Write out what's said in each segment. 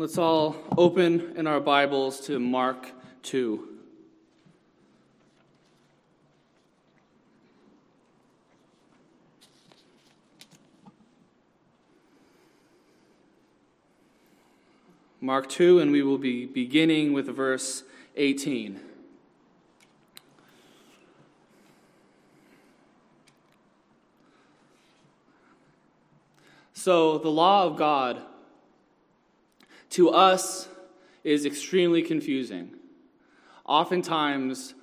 Let's all open in our Bibles to Mark 2. Mark 2, and we will be beginning with verse 18. So, the law of God to us is extremely confusing. Oftentimes,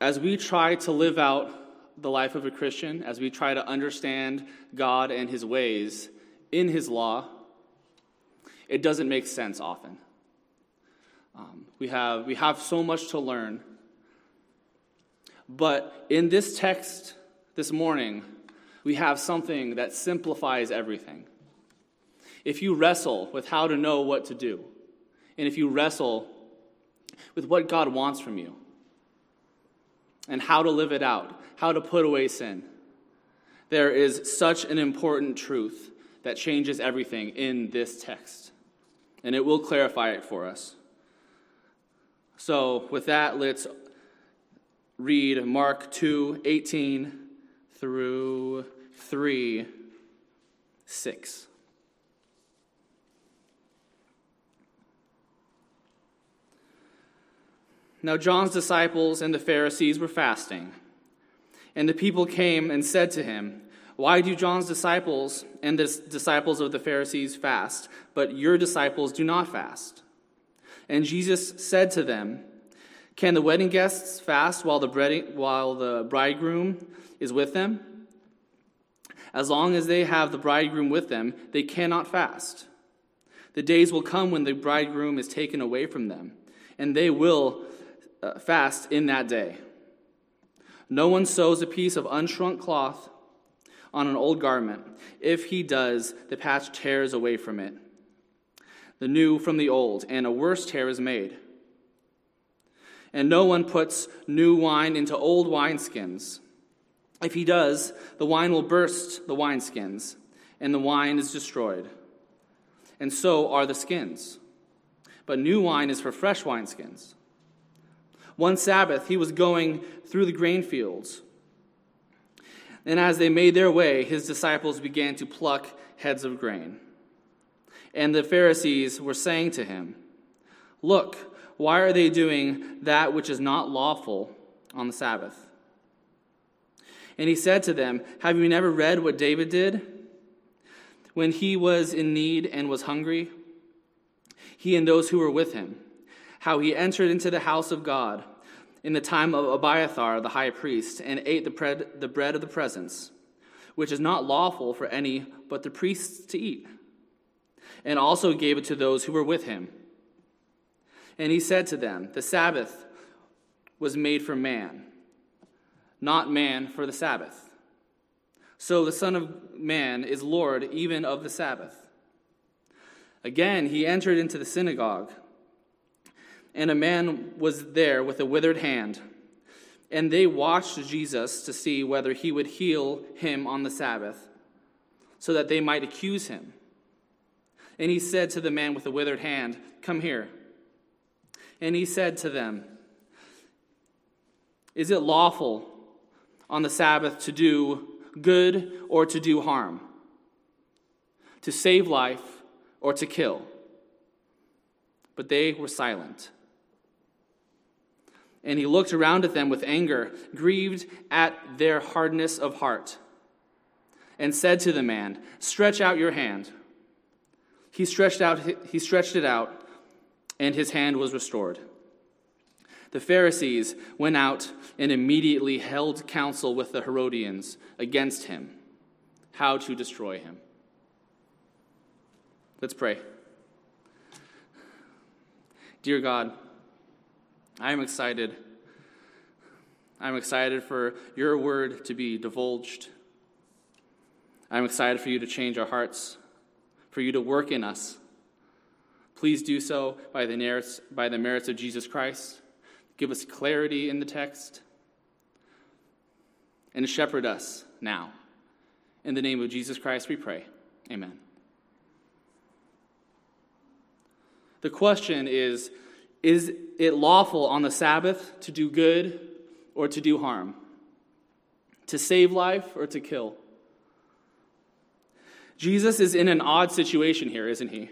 as we try to live out the life of a Christian, as we try to understand God and his ways in his law, it doesn't make sense often. Um, we, have, we have so much to learn. But in this text this morning, we have something that simplifies everything if you wrestle with how to know what to do, and if you wrestle with what God wants from you, and how to live it out, how to put away sin, there is such an important truth that changes everything in this text. And it will clarify it for us. So, with that, let's read Mark 2 18 through 3 6. Now John's disciples and the Pharisees were fasting. And the people came and said to him, Why do John's disciples and the disciples of the Pharisees fast, but your disciples do not fast? And Jesus said to them, Can the wedding guests fast while the, bread, while the bridegroom is with them? As long as they have the bridegroom with them, they cannot fast. The days will come when the bridegroom is taken away from them, and they will uh, fast in that day. No one sews a piece of unshrunk cloth on an old garment. If he does, the patch tears away from it, the new from the old, and a worse tear is made. And no one puts new wine into old wineskins. If he does, the wine will burst the wineskins, and the wine is destroyed. And so are the skins. But new wine is for fresh wineskins. One Sabbath, he was going through the grain fields. And as they made their way, his disciples began to pluck heads of grain. And the Pharisees were saying to him, Look, why are they doing that which is not lawful on the Sabbath? And he said to them, Have you never read what David did when he was in need and was hungry? He and those who were with him how he entered into the house of God in the time of Abiathar the high priest and ate the bread, the bread of the presence, which is not lawful for any but the priests to eat, and also gave it to those who were with him. And he said to them, The Sabbath was made for man, not man for the Sabbath. So the Son of Man is Lord even of the Sabbath. Again, he entered into the synagogue and a man was there with a withered hand. And they watched Jesus to see whether he would heal him on the Sabbath, so that they might accuse him. And he said to the man with the withered hand, Come here. And he said to them, Is it lawful on the Sabbath to do good or to do harm? To save life or to kill? But they were silent. And he looked around at them with anger, grieved at their hardness of heart, and said to the man, Stretch out your hand. He stretched, out, he stretched it out, and his hand was restored. The Pharisees went out and immediately held counsel with the Herodians against him, how to destroy him. Let's pray. Dear God, I am excited. I'm excited for your word to be divulged. I'm excited for you to change our hearts, for you to work in us. Please do so by the merits, by the merits of Jesus Christ. Give us clarity in the text and shepherd us now. In the name of Jesus Christ, we pray. Amen. The question is Is it lawful on the Sabbath to do good or to do harm? To save life or to kill? Jesus is in an odd situation here, isn't he?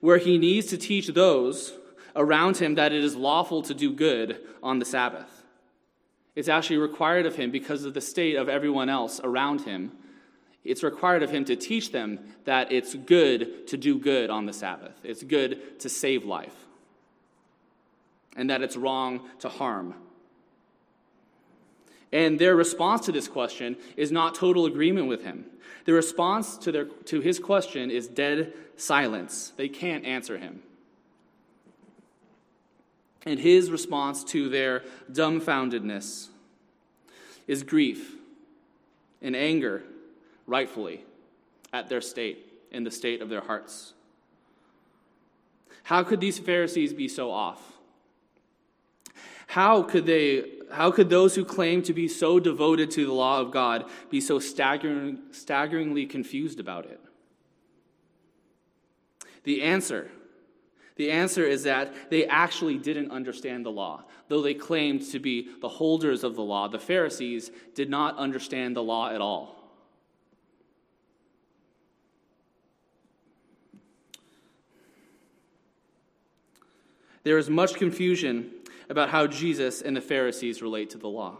Where he needs to teach those around him that it is lawful to do good on the Sabbath. It's actually required of him because of the state of everyone else around him. It's required of him to teach them that it's good to do good on the Sabbath. It's good to save life. And that it's wrong to harm. And their response to this question is not total agreement with him. The response to, their, to his question is dead silence. They can't answer him. And his response to their dumbfoundedness is grief and anger, rightfully, at their state and the state of their hearts. How could these Pharisees be so off? How could they how could those who claim to be so devoted to the law of God be so staggering, staggeringly confused about it? The answer the answer is that they actually didn't understand the law. Though they claimed to be the holders of the law, the Pharisees did not understand the law at all. There is much confusion about how Jesus and the Pharisees relate to the law.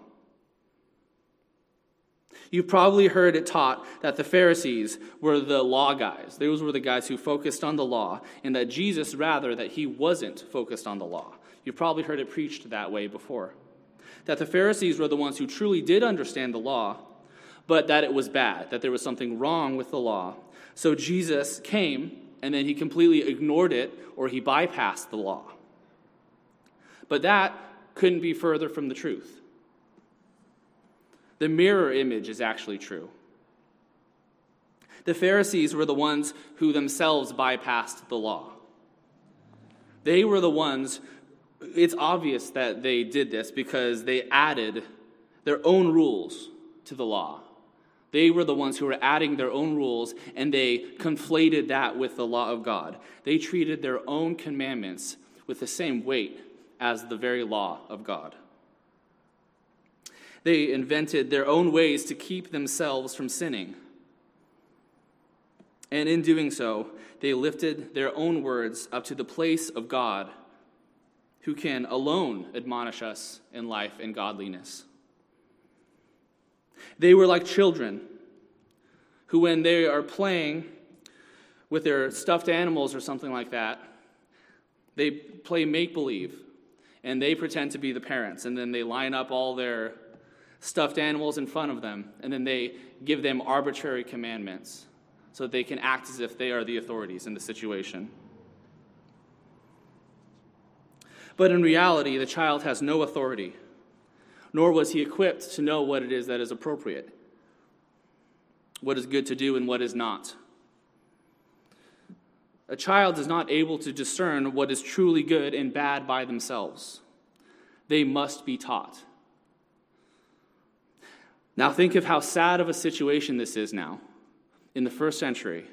You've probably heard it taught that the Pharisees were the law guys. Those were the guys who focused on the law, and that Jesus, rather, that he wasn't focused on the law. You've probably heard it preached that way before. That the Pharisees were the ones who truly did understand the law, but that it was bad, that there was something wrong with the law. So Jesus came, and then he completely ignored it, or he bypassed the law. But that couldn't be further from the truth. The mirror image is actually true. The Pharisees were the ones who themselves bypassed the law. They were the ones, it's obvious that they did this because they added their own rules to the law. They were the ones who were adding their own rules and they conflated that with the law of God. They treated their own commandments with the same weight as the very law of God. They invented their own ways to keep themselves from sinning. And in doing so, they lifted their own words up to the place of God, who can alone admonish us in life and godliness. They were like children who, when they are playing with their stuffed animals or something like that, they play make believe and they pretend to be the parents, and then they line up all their stuffed animals in front of them, and then they give them arbitrary commandments so that they can act as if they are the authorities in the situation. But in reality, the child has no authority, nor was he equipped to know what it is that is appropriate, what is good to do and what is not. A child is not able to discern what is truly good and bad by themselves. They must be taught. Now, think of how sad of a situation this is now in the first century.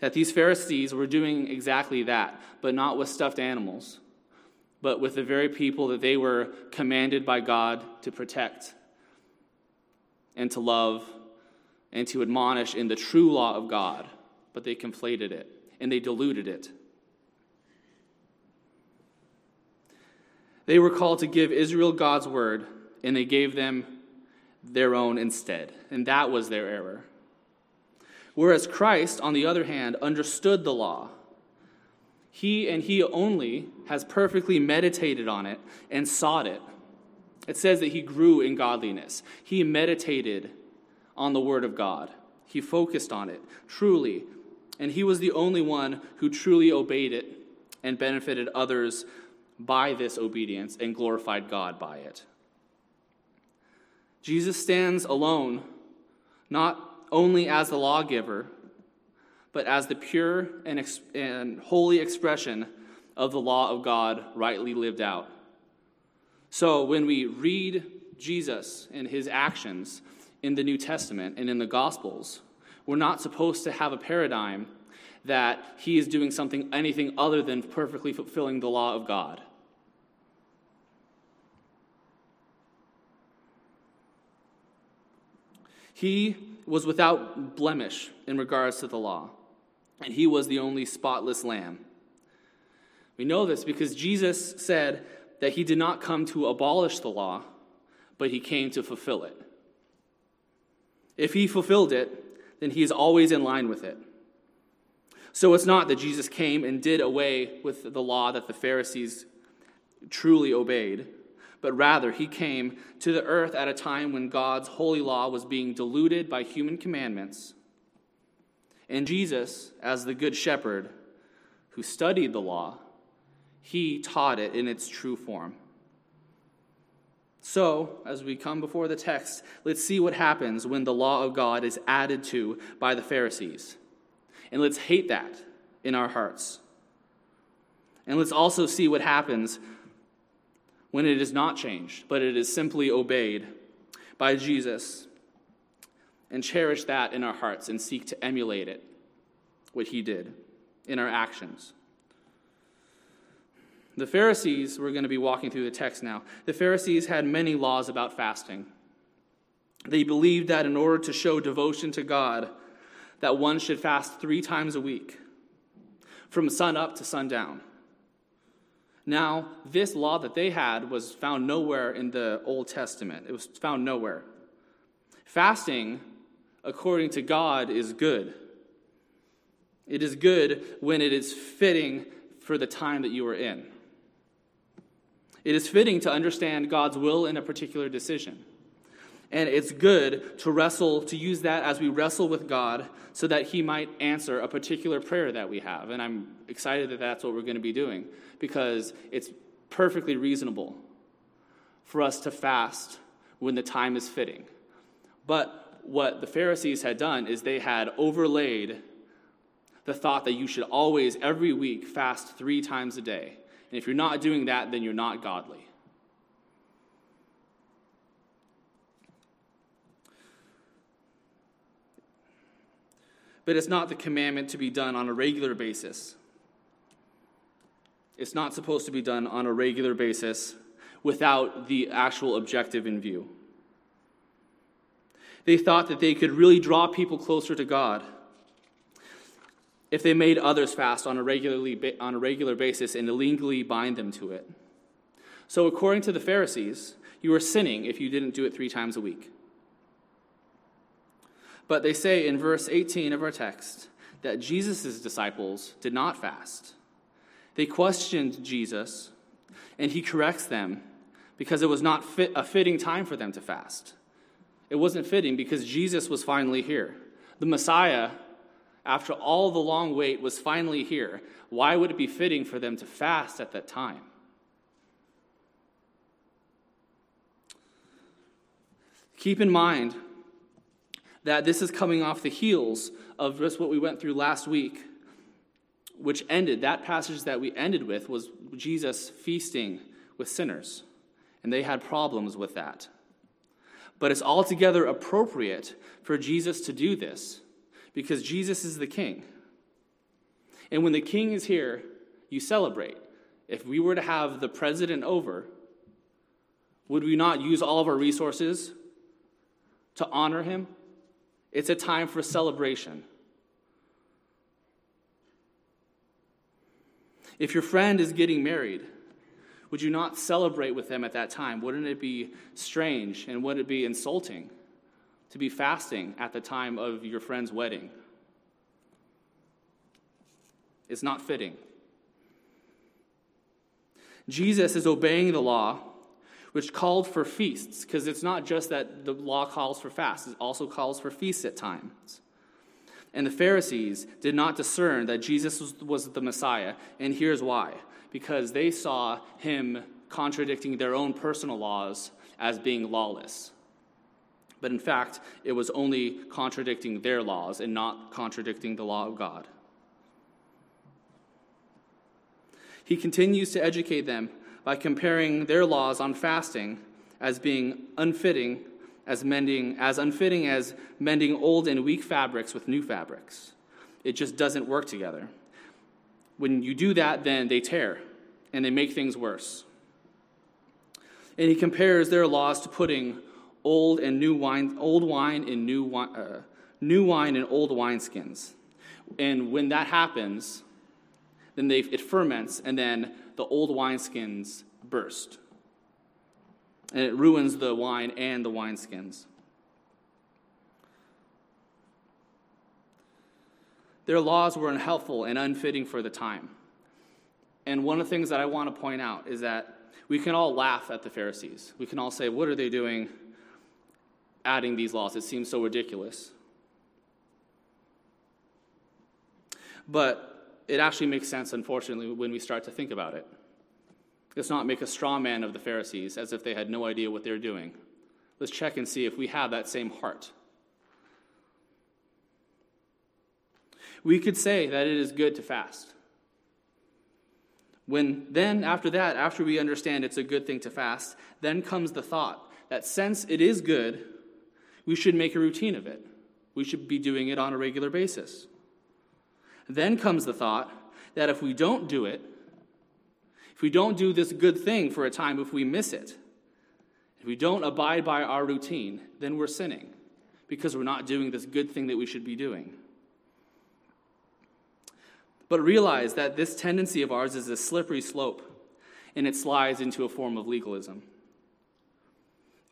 That these Pharisees were doing exactly that, but not with stuffed animals, but with the very people that they were commanded by God to protect and to love and to admonish in the true law of God. But they conflated it and they diluted it. They were called to give Israel God's word, and they gave them their own instead. And that was their error. Whereas Christ, on the other hand, understood the law. He and he only has perfectly meditated on it and sought it. It says that he grew in godliness. He meditated on the word of God. He focused on it truly. And he was the only one who truly obeyed it and benefited others by this obedience and glorified God by it. Jesus stands alone, not only as the lawgiver, but as the pure and, ex- and holy expression of the law of God rightly lived out. So when we read Jesus and his actions in the New Testament and in the Gospels, we're not supposed to have a paradigm that he is doing something, anything other than perfectly fulfilling the law of God. He was without blemish in regards to the law, and he was the only spotless lamb. We know this because Jesus said that he did not come to abolish the law, but he came to fulfill it. If he fulfilled it, then he is always in line with it. So it's not that Jesus came and did away with the law that the Pharisees truly obeyed, but rather he came to the earth at a time when God's holy law was being diluted by human commandments. And Jesus, as the good shepherd who studied the law, he taught it in its true form. So, as we come before the text, let's see what happens when the law of God is added to by the Pharisees. And let's hate that in our hearts. And let's also see what happens when it is not changed, but it is simply obeyed by Jesus. And cherish that in our hearts and seek to emulate it, what he did, in our actions. The Pharisees, we're going to be walking through the text now. The Pharisees had many laws about fasting. They believed that in order to show devotion to God, that one should fast three times a week, from sun up to sundown. Now, this law that they had was found nowhere in the Old Testament. It was found nowhere. Fasting, according to God, is good. It is good when it is fitting for the time that you are in. It is fitting to understand God's will in a particular decision. And it's good to wrestle, to use that as we wrestle with God so that He might answer a particular prayer that we have. And I'm excited that that's what we're going to be doing because it's perfectly reasonable for us to fast when the time is fitting. But what the Pharisees had done is they had overlaid the thought that you should always, every week, fast three times a day. And if you're not doing that, then you're not godly. But it's not the commandment to be done on a regular basis. It's not supposed to be done on a regular basis without the actual objective in view. They thought that they could really draw people closer to God if they made others fast on a, regularly, on a regular basis and illegally bind them to it. So, according to the Pharisees, you were sinning if you didn't do it three times a week. But they say in verse 18 of our text that Jesus' disciples did not fast. They questioned Jesus, and he corrects them because it was not fit, a fitting time for them to fast. It wasn't fitting because Jesus was finally here. The Messiah after all the long wait, was finally here, why would it be fitting for them to fast at that time? Keep in mind that this is coming off the heels of just what we went through last week, which ended, that passage that we ended with was Jesus feasting with sinners, and they had problems with that. But it's altogether appropriate for Jesus to do this because Jesus is the king. And when the king is here, you celebrate. If we were to have the president over, would we not use all of our resources to honor him? It's a time for celebration. If your friend is getting married, would you not celebrate with them at that time? Wouldn't it be strange and wouldn't it be insulting? To be fasting at the time of your friend's wedding. It's not fitting. Jesus is obeying the law, which called for feasts, because it's not just that the law calls for fasts, it also calls for feasts at times. And the Pharisees did not discern that Jesus was, was the Messiah, and here's why because they saw him contradicting their own personal laws as being lawless. But in fact, it was only contradicting their laws and not contradicting the law of God. He continues to educate them by comparing their laws on fasting as being unfitting as mending as unfitting as mending old and weak fabrics with new fabrics It just doesn't work together. When you do that, then they tear and they make things worse. And he compares their laws to putting old and new wine, old wine in new wine, uh, new wine in old wineskins. And when that happens, then they, it ferments, and then the old wineskins burst. And it ruins the wine and the wineskins. Their laws were unhelpful and unfitting for the time. And one of the things that I want to point out is that we can all laugh at the Pharisees. We can all say, What are they doing adding these laws? It seems so ridiculous. But it actually makes sense, unfortunately, when we start to think about it. Let's not make a straw man of the Pharisees as if they had no idea what they're doing. Let's check and see if we have that same heart. We could say that it is good to fast. When then, after that, after we understand it's a good thing to fast, then comes the thought that since it is good, we should make a routine of it. We should be doing it on a regular basis. Then comes the thought that if we don't do it, if we don't do this good thing for a time, if we miss it, if we don't abide by our routine, then we're sinning because we're not doing this good thing that we should be doing. But realize that this tendency of ours is a slippery slope and it slides into a form of legalism.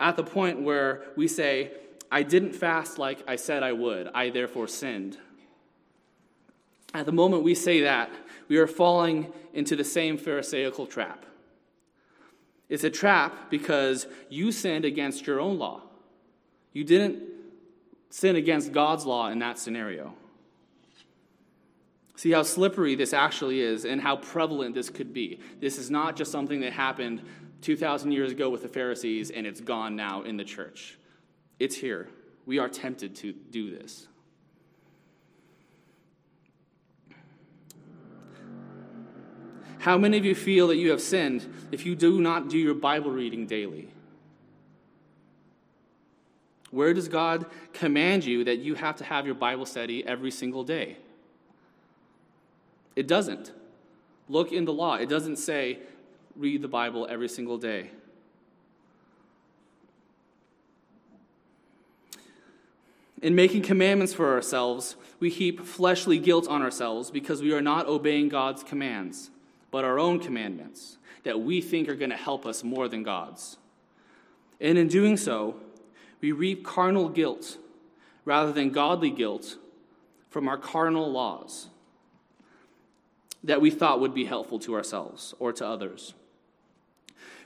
At the point where we say, I didn't fast like I said I would, I therefore sinned. At the moment we say that, we are falling into the same Pharisaical trap. It's a trap because you sinned against your own law. You didn't sin against God's law in that scenario. See how slippery this actually is and how prevalent this could be. This is not just something that happened 2,000 years ago with the Pharisees and it's gone now in the church. It's here. We are tempted to do this. How many of you feel that you have sinned if you do not do your Bible reading daily? Where does God command you that you have to have your Bible study every single day? It doesn't. Look in the law. It doesn't say read the Bible every single day. In making commandments for ourselves, we heap fleshly guilt on ourselves because we are not obeying God's commands but our own commandments that we think are going to help us more than God's. And in doing so, we reap carnal guilt rather than godly guilt from our carnal laws that we thought would be helpful to ourselves or to others.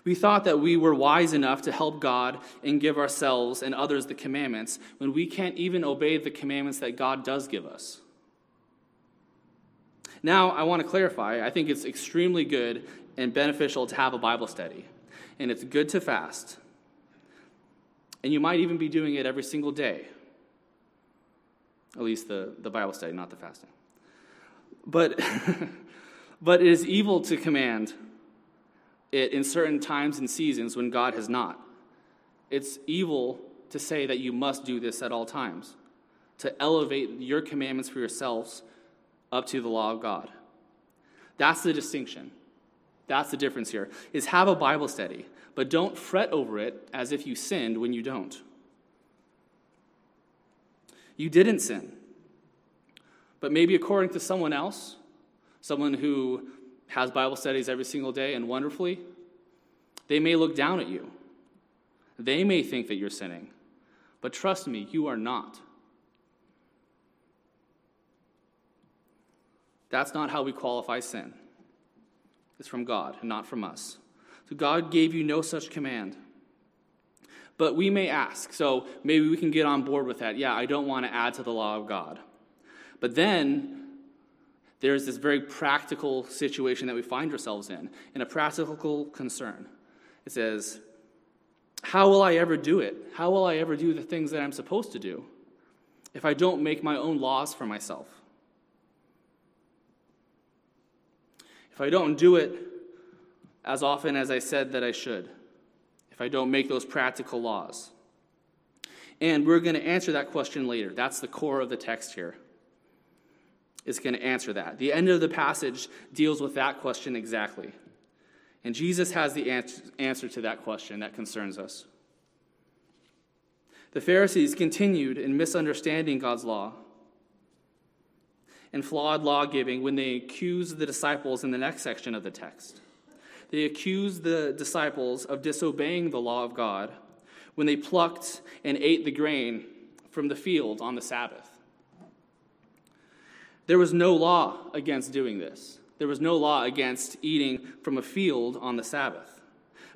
We thought that we were wise enough to help God and give ourselves and others the commandments when we can't even obey the commandments that God does give us. Now, I want to clarify I think it's extremely good and beneficial to have a Bible study, and it's good to fast. And you might even be doing it every single day. At least the, the Bible study, not the fasting. But, but it is evil to command it in certain times and seasons when God has not. It's evil to say that you must do this at all times, to elevate your commandments for yourselves up to the law of God. That's the distinction. That's the difference here. Is have a Bible study, but don't fret over it as if you sinned when you don't. You didn't sin. But maybe according to someone else, someone who has Bible studies every single day and wonderfully, they may look down at you. They may think that you're sinning. But trust me, you are not. That's not how we qualify sin. It's from God and not from us. So God gave you no such command. But we may ask, so maybe we can get on board with that. Yeah, I don't want to add to the law of God. But then there's this very practical situation that we find ourselves in, and a practical concern. It says, How will I ever do it? How will I ever do the things that I'm supposed to do if I don't make my own laws for myself? if I don't do it as often as I said that I should, if I don't make those practical laws? And we're going to answer that question later. That's the core of the text here. Is going to answer that. The end of the passage deals with that question exactly. And Jesus has the answer to that question that concerns us. The Pharisees continued in misunderstanding God's law and flawed law giving when they accused the disciples in the next section of the text. They accused the disciples of disobeying the law of God when they plucked and ate the grain from the field on the Sabbath. There was no law against doing this. There was no law against eating from a field on the Sabbath.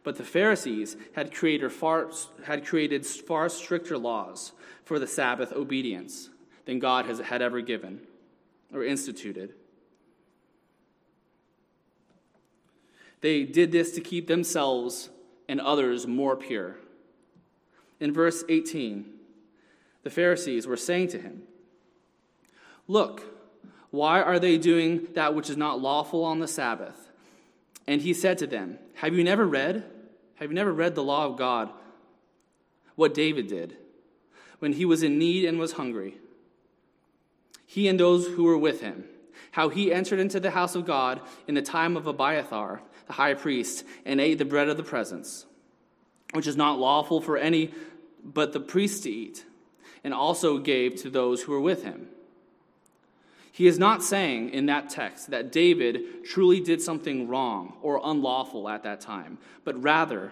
But the Pharisees had created far, had created far stricter laws for the Sabbath obedience than God has, had ever given or instituted. They did this to keep themselves and others more pure. In verse 18, the Pharisees were saying to him, Look, why are they doing that which is not lawful on the Sabbath? And he said to them, Have you never read? Have you never read the law of God? What David did when he was in need and was hungry? He and those who were with him, how he entered into the house of God in the time of Abiathar, the high priest, and ate the bread of the presence, which is not lawful for any but the priest to eat, and also gave to those who were with him. He is not saying in that text that David truly did something wrong or unlawful at that time, but rather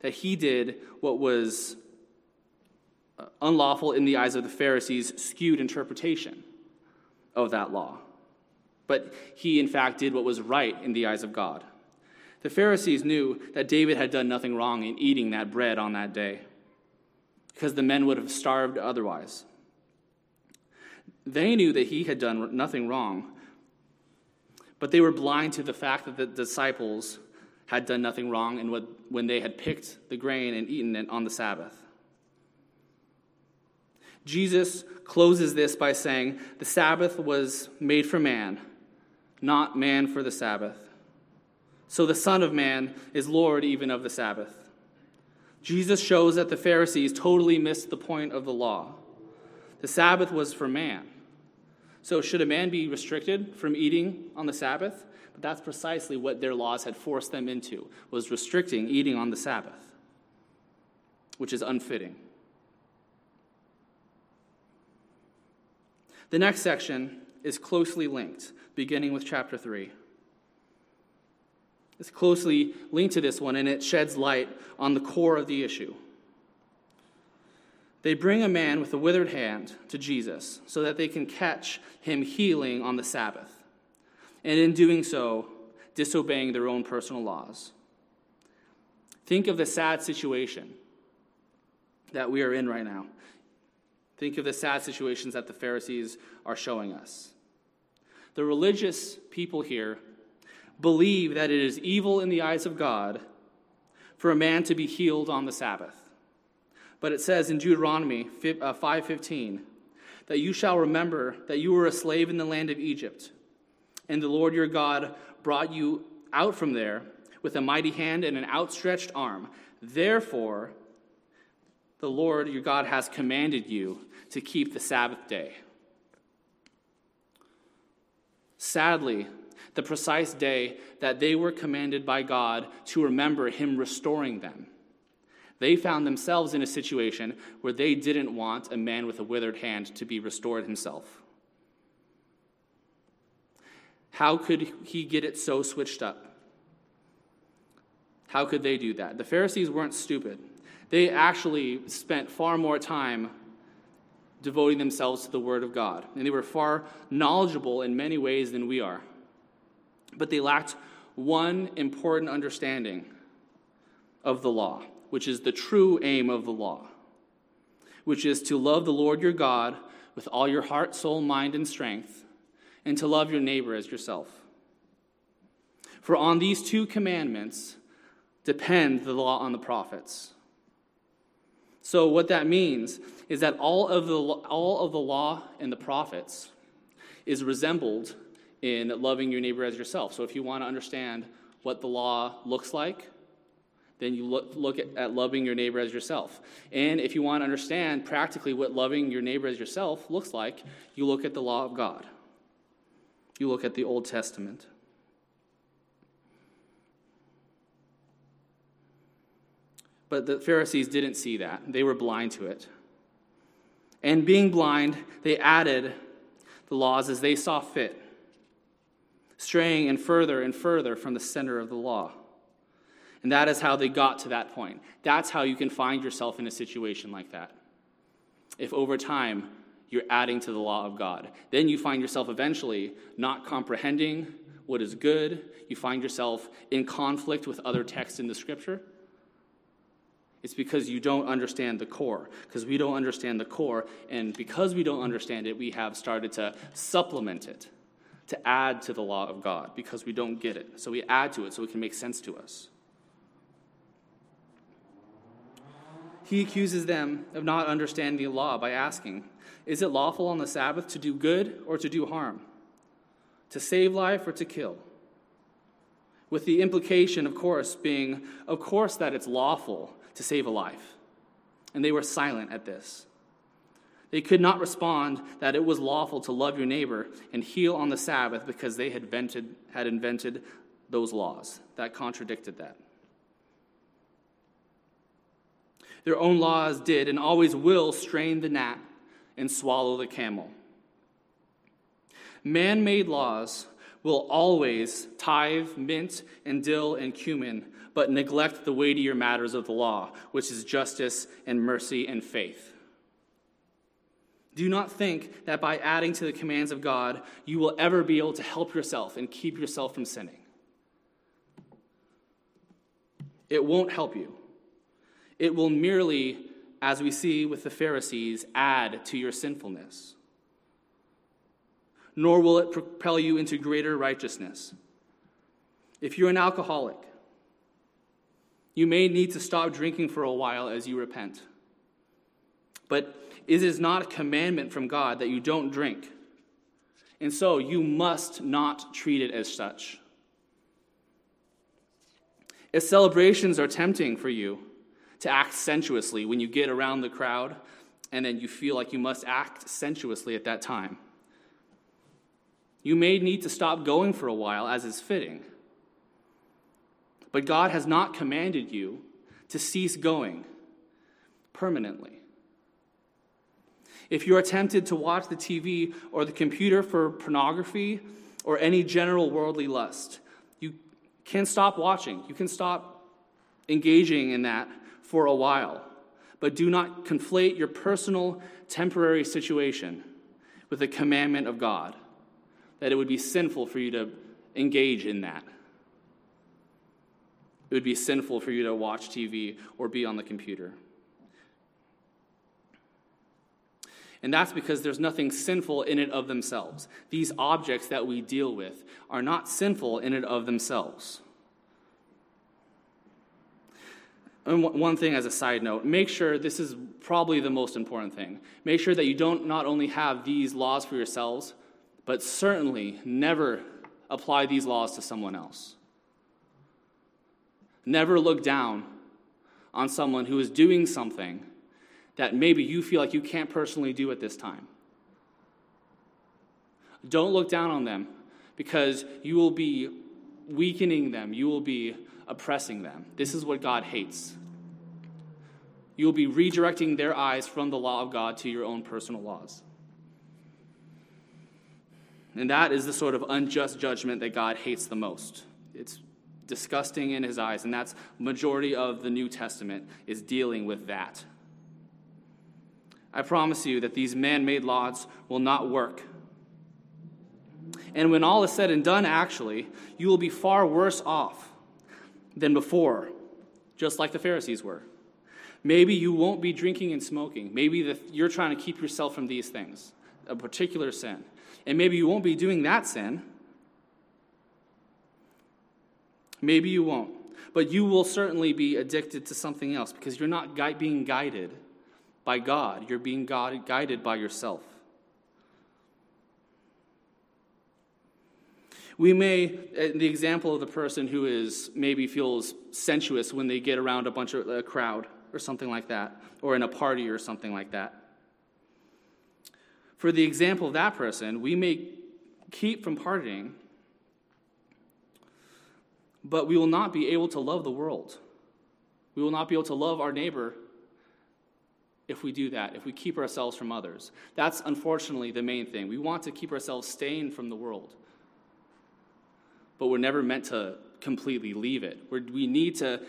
that he did what was uh, unlawful in the eyes of the Pharisees' skewed interpretation of that law. But he, in fact, did what was right in the eyes of God. The Pharisees knew that David had done nothing wrong in eating that bread on that day, because the men would have starved otherwise. They knew that he had done nothing wrong, but they were blind to the fact that the disciples had done nothing wrong and when they had picked the grain and eaten it on the Sabbath. Jesus closes this by saying, The Sabbath was made for man, not man for the Sabbath. So the Son of Man is Lord even of the Sabbath. Jesus shows that the Pharisees totally missed the point of the law. The Sabbath was for man. So, should a man be restricted from eating on the Sabbath? But that's precisely what their laws had forced them into, was restricting eating on the Sabbath, which is unfitting. The next section is closely linked, beginning with chapter 3. It's closely linked to this one, and it sheds light on the core of the issue. They bring a man with a withered hand to Jesus so that they can catch him healing on the Sabbath, and in doing so, disobeying their own personal laws. Think of the sad situation that we are in right now. Think of the sad situations that the Pharisees are showing us. The religious people here believe that it is evil in the eyes of God for a man to be healed on the Sabbath. But it says in Deuteronomy 5:15 uh, that you shall remember that you were a slave in the land of Egypt, and the Lord your God brought you out from there with a mighty hand and an outstretched arm. Therefore, the Lord your God has commanded you to keep the Sabbath day. Sadly, the precise day that they were commanded by God to remember Him restoring them they found themselves in a situation where they didn't want a man with a withered hand to be restored himself. How could he get it so switched up? How could they do that? The Pharisees weren't stupid. They actually spent far more time devoting themselves to the Word of God, and they were far knowledgeable in many ways than we are. But they lacked one important understanding of the law which is the true aim of the law, which is to love the Lord your God with all your heart, soul, mind, and strength, and to love your neighbor as yourself. For on these two commandments depend the law and the prophets. So, what that means is that all of the, all of the law and the prophets is resembled in loving your neighbor as yourself. So, if you want to understand what the law looks like, then you look, look at, at, loving your neighbor as yourself. And if you want to understand practically what loving your neighbor as yourself looks like, you look at the law of God. You look at the Old Testament. But the Pharisees didn't see that. They were blind to it. And being blind, they added the laws as they saw fit, straying and further and further from the center of the law. And that is how they got to that point. That's how you can find yourself in a situation like that. If over time you're adding to the law of God, then you find yourself eventually not comprehending what is good. You find yourself in conflict with other texts in the scripture. It's because you don't understand the core. Because we don't understand the core, and because we don't understand it, we have started to supplement it, to add to the law of God, because we don't get it. So we add to it so it can make sense to us. He accuses them of not understanding the law by asking, Is it lawful on the Sabbath to do good or to do harm? To save life or to kill? With the implication, of course, being, of course, that it's lawful to save a life. And they were silent at this. They could not respond that it was lawful to love your neighbor and heal on the Sabbath because they had invented, had invented those laws that contradicted that. Their own laws did and always will strain the gnat and swallow the camel. Man made laws will always tithe mint and dill and cumin, but neglect the weightier matters of the law, which is justice and mercy and faith. Do not think that by adding to the commands of God, you will ever be able to help yourself and keep yourself from sinning. It won't help you. It will merely, as we see with the Pharisees, add to your sinfulness. Nor will it propel you into greater righteousness. If you're an alcoholic, you may need to stop drinking for a while as you repent. But it is not a commandment from God that you don't drink. And so you must not treat it as such. If celebrations are tempting for you, to act sensuously when you get around the crowd and then you feel like you must act sensuously at that time. You may need to stop going for a while, as is fitting. But God has not commanded you to cease going permanently. If you are tempted to watch the TV or the computer for pornography or any general worldly lust, you can stop watching. You can stop engaging in that for a while, but do not conflate your personal temporary situation with the commandment of God, that it would be sinful for you to engage in that. It would be sinful for you to watch TV or be on the computer. And that's because there's nothing sinful in it of themselves. These objects that we deal with are not sinful in it of themselves. And one thing as a side note, make sure this is probably the most important thing. Make sure that you don't not only have these laws for yourselves, but certainly never apply these laws to someone else. Never look down on someone who is doing something that maybe you feel like you can't personally do at this time. Don't look down on them because you will be weakening them, you will be oppressing them. This is what God hates. You will be redirecting their eyes from the law of God to your own personal laws. And that is the sort of unjust judgment that God hates the most. It's disgusting in his eyes, and that's majority of the New Testament is dealing with that. I promise you that these man-made laws will not work. And when all is said and done, actually, you will be far worse off than before, just like the Pharisees were. Maybe you won't be drinking and smoking. Maybe the, you're trying to keep yourself from these things, a particular sin. And maybe you won't be doing that sin. Maybe you won't. But you will certainly be addicted to something else because you're not gui- being guided by God, you're being guided by yourself. We may, uh, the example of the person who is maybe feels sensuous when they get around a bunch of a crowd or something like that, or in a party or something like that. For the example of that person, we may keep from partying, but we will not be able to love the world. We will not be able to love our neighbor if we do that, if we keep ourselves from others. That's unfortunately the main thing. We want to keep ourselves stained from the world, but we're never meant to completely leave it. We're, we need to,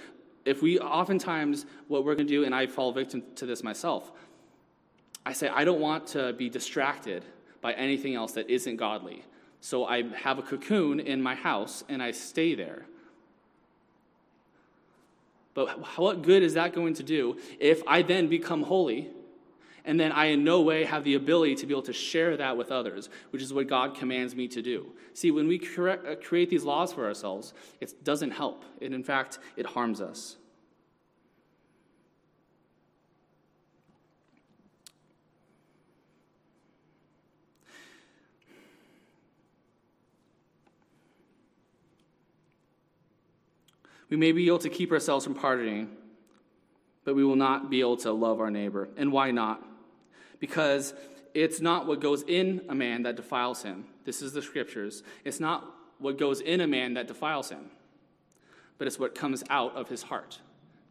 if we oftentimes, what we're going to do, and I fall victim to this myself, I say, I don't want to be distracted by anything else that isn't godly. So I have a cocoon in my house and I stay there. But what good is that going to do if I then become holy and then I in no way have the ability to be able to share that with others, which is what God commands me to do? See, when we uh, create these laws for ourselves, it doesn't help. In fact, it harms us. We may be able to keep ourselves from partying, but we will not be able to love our neighbor. And why not? Because it's not what goes in a man that defiles him. This is the scriptures. It's not what goes in a man that defiles him, but it's what comes out of his heart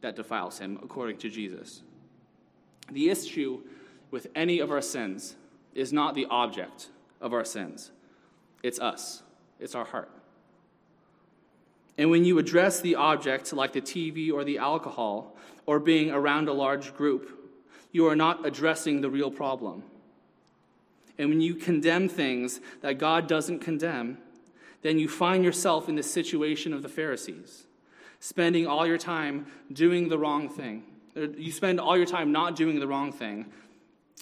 that defiles him, according to Jesus. The issue with any of our sins is not the object of our sins, it's us, it's our heart. And when you address the object, like the TV or the alcohol, or being around a large group, you are not addressing the real problem. And when you condemn things that God doesn't condemn, then you find yourself in the situation of the Pharisees, spending all your time doing the wrong thing. Uh, you spend all your time not doing the wrong thing,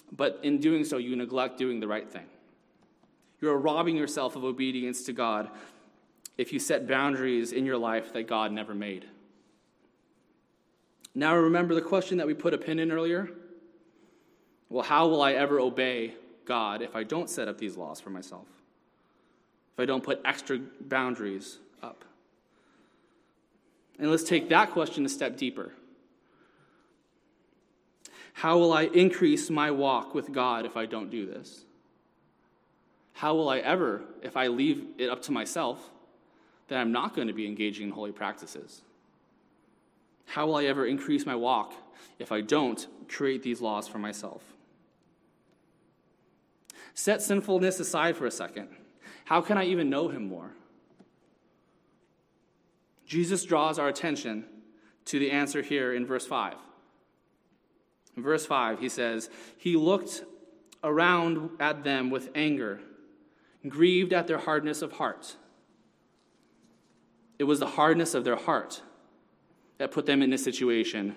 but in doing so, you neglect doing the right thing. You're robbing yourself of obedience to God if you set boundaries in your life that God never made. Now, remember the question that we put a pin in earlier? Well, how will I ever obey God if I don't set up these laws for myself? If I don't put extra boundaries up? And let's take that question a step deeper. How will I increase my walk with God if I don't do this? How will I ever, if I leave it up to myself, that I'm not going to be engaging in holy practices? How will I ever increase my walk if I don't create these laws for myself? Set sinfulness aside for a second. How can I even know him more? Jesus draws our attention to the answer here in verse 5. In verse 5, he says, He looked around at them with anger, grieved at their hardness of heart. It was the hardness of their heart that put them in a situation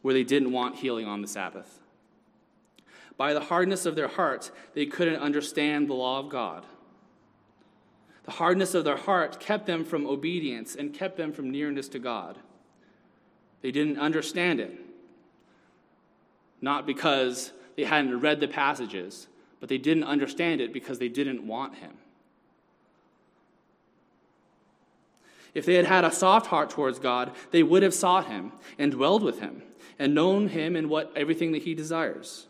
where they didn't want healing on the Sabbath. By the hardness of their heart, they couldn't understand the law of God. The hardness of their heart kept them from obedience and kept them from nearness to God. They didn't understand it. Not because they hadn't read the passages, but they didn't understand it because they didn't want Him. If they had had a soft heart towards God, they would have sought him and dwelled with him and known him in what everything that he desires.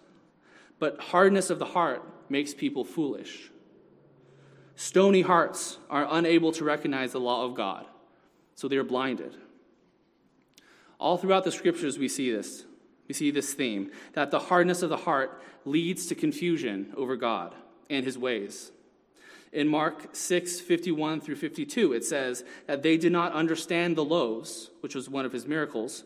But hardness of the heart makes people foolish. Stony hearts are unable to recognize the law of God, so they are blinded. All throughout the scriptures, we see this. We see this theme that the hardness of the heart leads to confusion over God and his ways. In Mark 6, 51 through 52, it says that they did not understand the loaves, which was one of his miracles,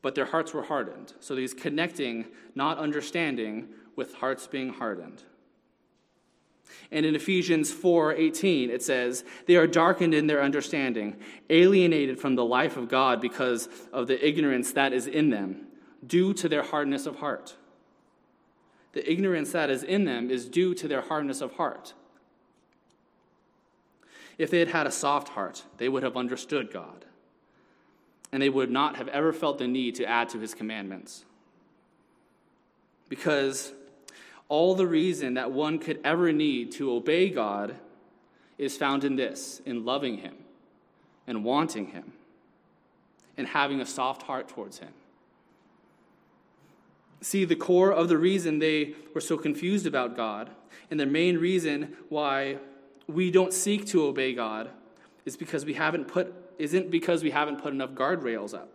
but their hearts were hardened. So he's connecting not understanding with hearts being hardened. And in Ephesians 4:18 it says, "They are darkened in their understanding, alienated from the life of God because of the ignorance that is in them, due to their hardness of heart." The ignorance that is in them is due to their hardness of heart. If they had had a soft heart, they would have understood God, and they would not have ever felt the need to add to his commandments. Because all the reason that one could ever need to obey God is found in this in loving him and wanting him and having a soft heart towards him. See, the core of the reason they were so confused about God and the main reason why we don't seek to obey God is because we haven't put isn't because we haven't put enough guardrails up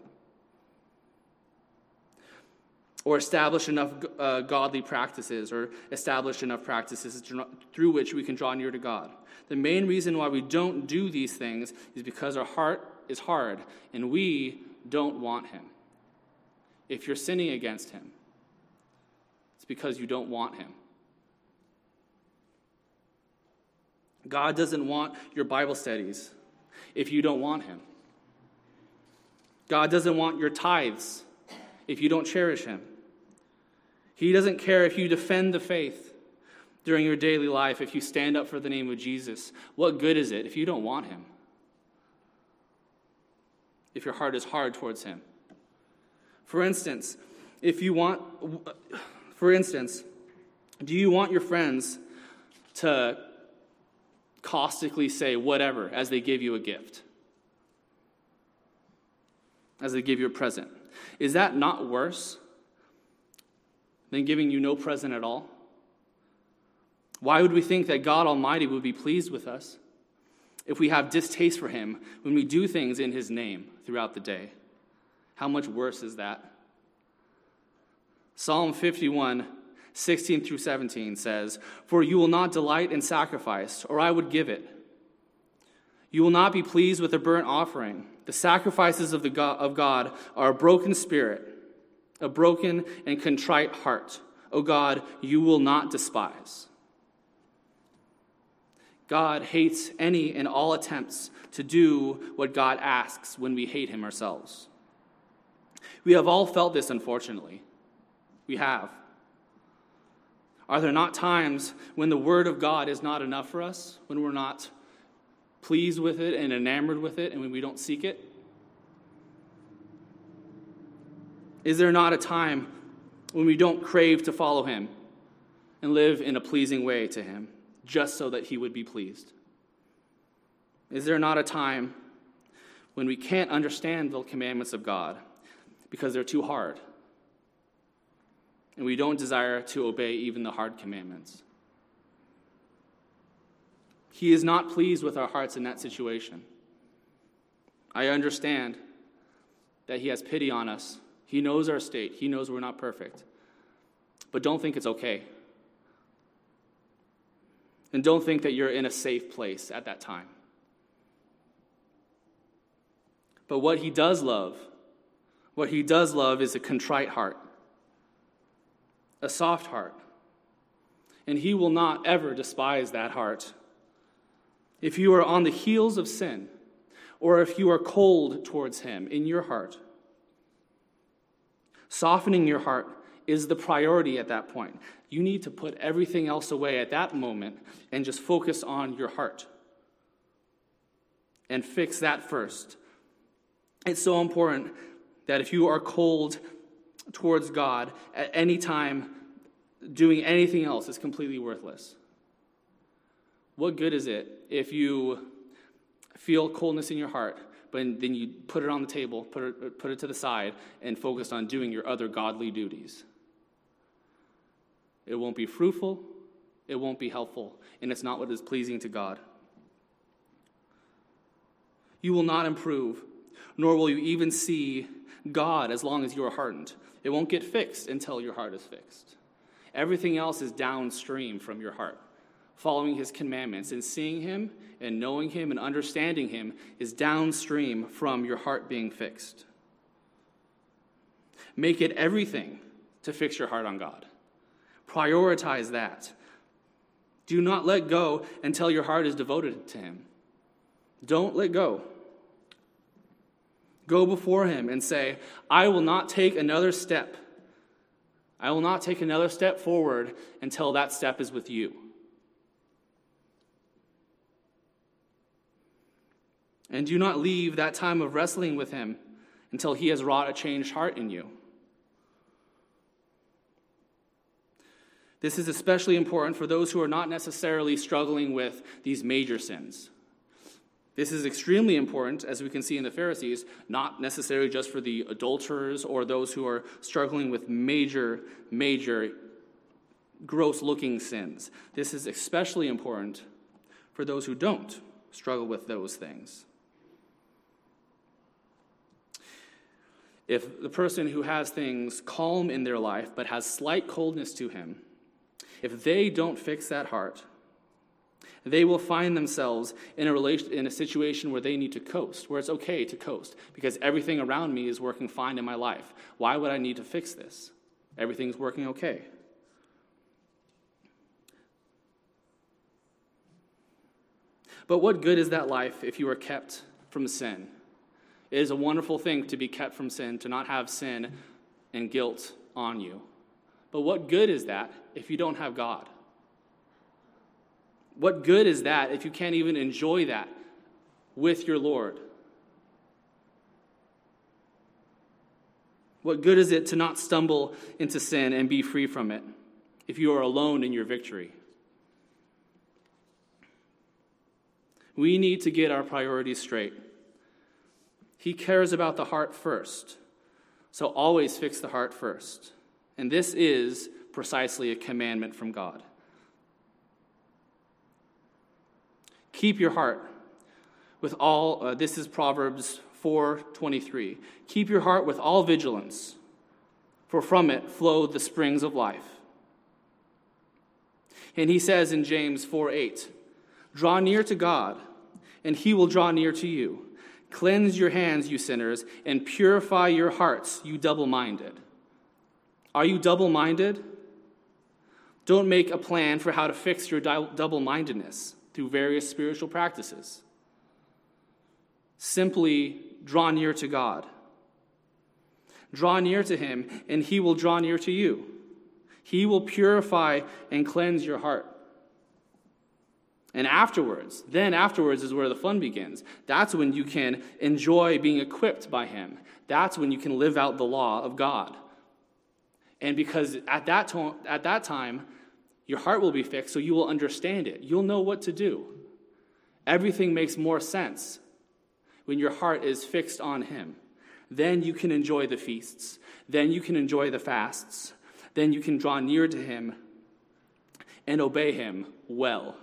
or establish enough uh, godly practices or establish enough practices through which we can draw near to God. The main reason why we don't do these things is because our heart is hard and we don't want him. If you're sinning against him, it's because you don't want him. God doesn't want your Bible studies if you don't want Him. God doesn't want your tithes if you don't cherish Him. He doesn't care if you defend the faith during your daily life, if you stand up for the name of Jesus. What good is it if you don't want Him? If your heart is hard towards Him. For instance, if you want, for instance, do you want your friends to caustically say whatever as they give you a gift, as they give you a present. Is that not worse than giving you no present at all? Why would we think that God Almighty would be pleased with us if we have distaste for Him when we do things in His name throughout the day? How much worse is that? Psalm 51 16 through 17 says, For you will not delight in sacrifice, or I would give it. You will not be pleased with a burnt offering. The sacrifices of, the God, of God are a broken spirit, a broken and contrite heart. O God, you will not despise. God hates any and all attempts to do what God asks when we hate Him ourselves. We have all felt this, unfortunately. We have. Are there not times when the Word of God is not enough for us, when we're not pleased with it and enamored with it, and when we don't seek it? Is there not a time when we don't crave to follow Him and live in a pleasing way to Him, just so that He would be pleased? Is there not a time when we can't understand the commandments of God because they're too hard? and we don't desire to obey even the hard commandments. He is not pleased with our hearts in that situation. I understand that He has pity on us. He knows our state, He knows we're not perfect. But don't think it's okay. And don't think that you're in a safe place at that time. But what He does love, what He does love is a contrite heart a soft heart. And he will not ever despise that heart. If you are on the heels of sin, or if you are cold towards him in your heart, softening your heart is the priority at that point. You need to put everything else away at that moment and just focus on your heart and fix that first. It's so important that if you are cold towards God at any time, doing anything else is completely worthless. What good is it if you feel coldness in your heart, but then you put it on the table, put it, put it to the side, and focus on doing your other godly duties? It won't be fruitful, it won't be helpful, and it's not what is pleasing to God. You will not improve, nor will you even see God as long as you are hardened. It won't get fixed until your heart is fixed. Everything else is downstream from your heart. Following his commandments and seeing him and knowing him and understanding him is downstream from your heart being fixed. Make it everything to fix your heart on God. Prioritize that. Do not let go until your heart is devoted to him. Don't let go. Go before him and say, I will not take another step. I will not take another step forward until that step is with you. And do not leave that time of wrestling with him until he has wrought a changed heart in you. This is especially important for those who are not necessarily struggling with these major sins. This is extremely important, as we can see in the Pharisees, not necessarily just for the adulterers or those who are struggling with major, major, gross looking sins. This is especially important for those who don't struggle with those things. If the person who has things calm in their life but has slight coldness to him, if they don't fix that heart, they will find themselves in a, relation, in a situation where they need to coast, where it's okay to coast, because everything around me is working fine in my life. Why would I need to fix this? Everything's working okay. But what good is that life if you are kept from sin? It is a wonderful thing to be kept from sin, to not have sin and guilt on you. But what good is that if you don't have God? What good is that if you can't even enjoy that with your Lord? What good is it to not stumble into sin and be free from it if you are alone in your victory? We need to get our priorities straight. He cares about the heart first, so always fix the heart first. And this is precisely a commandment from God. Keep your heart with all, uh, this is Proverbs 4:23. Keep your heart with all vigilance, for from it flow the springs of life. And he says in James 4:8, Draw near to God, and he will draw near to you. Cleanse your hands, you sinners, and purify your hearts, you double minded. Are you double minded? Don't make a plan for how to fix your double mindedness through various spiritual practices. Simply draw near to God. Draw near to Him, and He will draw near to you. He will purify and cleanse your heart. And afterwards, then afterwards is where the fun begins. That's when you can enjoy being equipped by Him. That's when you can live out the law of God. And because at that, to- at that time, your heart will be fixed, so you will understand it. You'll know what to do. Everything makes more sense when your heart is fixed on Him. Then you can enjoy the feasts. Then you can enjoy the fasts. Then you can draw near to Him and obey Him well.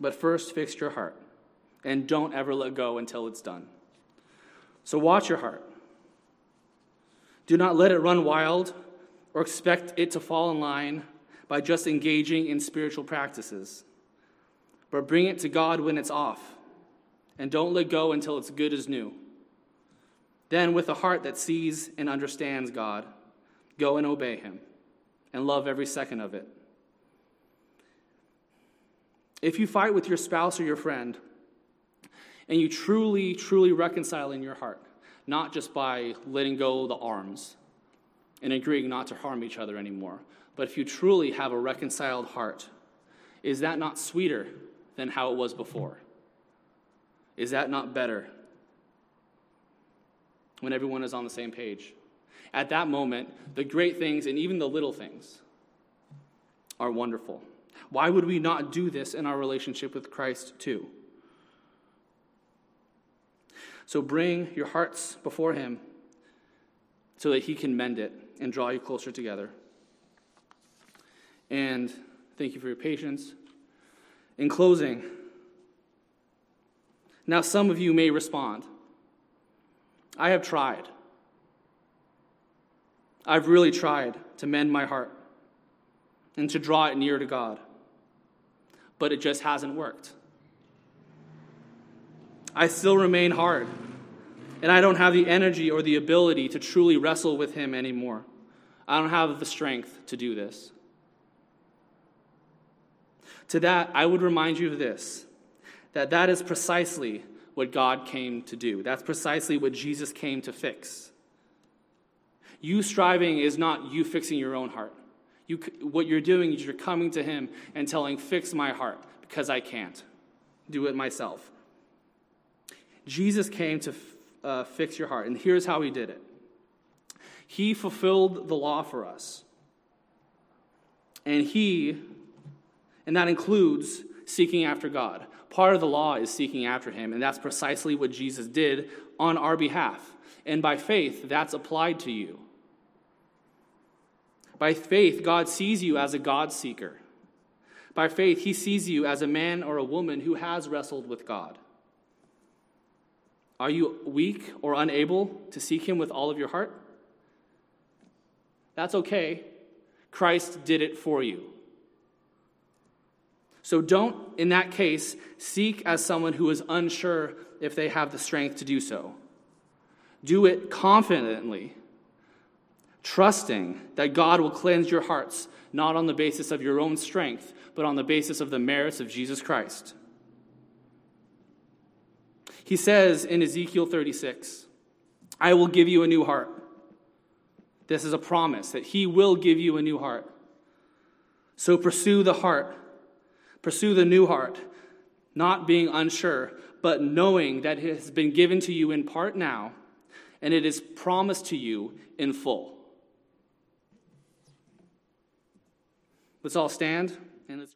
But first, fix your heart and don't ever let go until it's done. So, watch your heart. Do not let it run wild or expect it to fall in line by just engaging in spiritual practices. But bring it to God when it's off, and don't let go until it's good as new. Then, with a heart that sees and understands God, go and obey Him, and love every second of it. If you fight with your spouse or your friend, and you truly, truly reconcile in your heart, not just by letting go the arms, and agreeing not to harm each other anymore. But if you truly have a reconciled heart, is that not sweeter than how it was before? Is that not better when everyone is on the same page? At that moment, the great things and even the little things are wonderful. Why would we not do this in our relationship with Christ too? So bring your hearts before Him so that He can mend it and draw you closer together. And thank you for your patience. In closing, now some of you may respond I have tried. I've really tried to mend my heart and to draw it near to God, but it just hasn't worked. I still remain hard and I don't have the energy or the ability to truly wrestle with Him anymore. I don't have the strength to do this. To that, I would remind you of this that that is precisely what God came to do. That's precisely what Jesus came to fix. You striving is not you fixing your own heart. You, what you're doing is you're coming to Him and telling, Fix my heart, because I can't do it myself. Jesus came to uh, fix your heart. And here's how he did it He fulfilled the law for us. And he, and that includes seeking after God. Part of the law is seeking after him, and that's precisely what Jesus did on our behalf. And by faith, that's applied to you. By faith, God sees you as a God seeker. By faith, he sees you as a man or a woman who has wrestled with God. Are you weak or unable to seek him with all of your heart? That's okay. Christ did it for you. So don't, in that case, seek as someone who is unsure if they have the strength to do so. Do it confidently, trusting that God will cleanse your hearts, not on the basis of your own strength, but on the basis of the merits of Jesus Christ. He says in Ezekiel 36, I will give you a new heart. This is a promise that He will give you a new heart. So pursue the heart, pursue the new heart, not being unsure, but knowing that it has been given to you in part now, and it is promised to you in full. Let's all stand and let's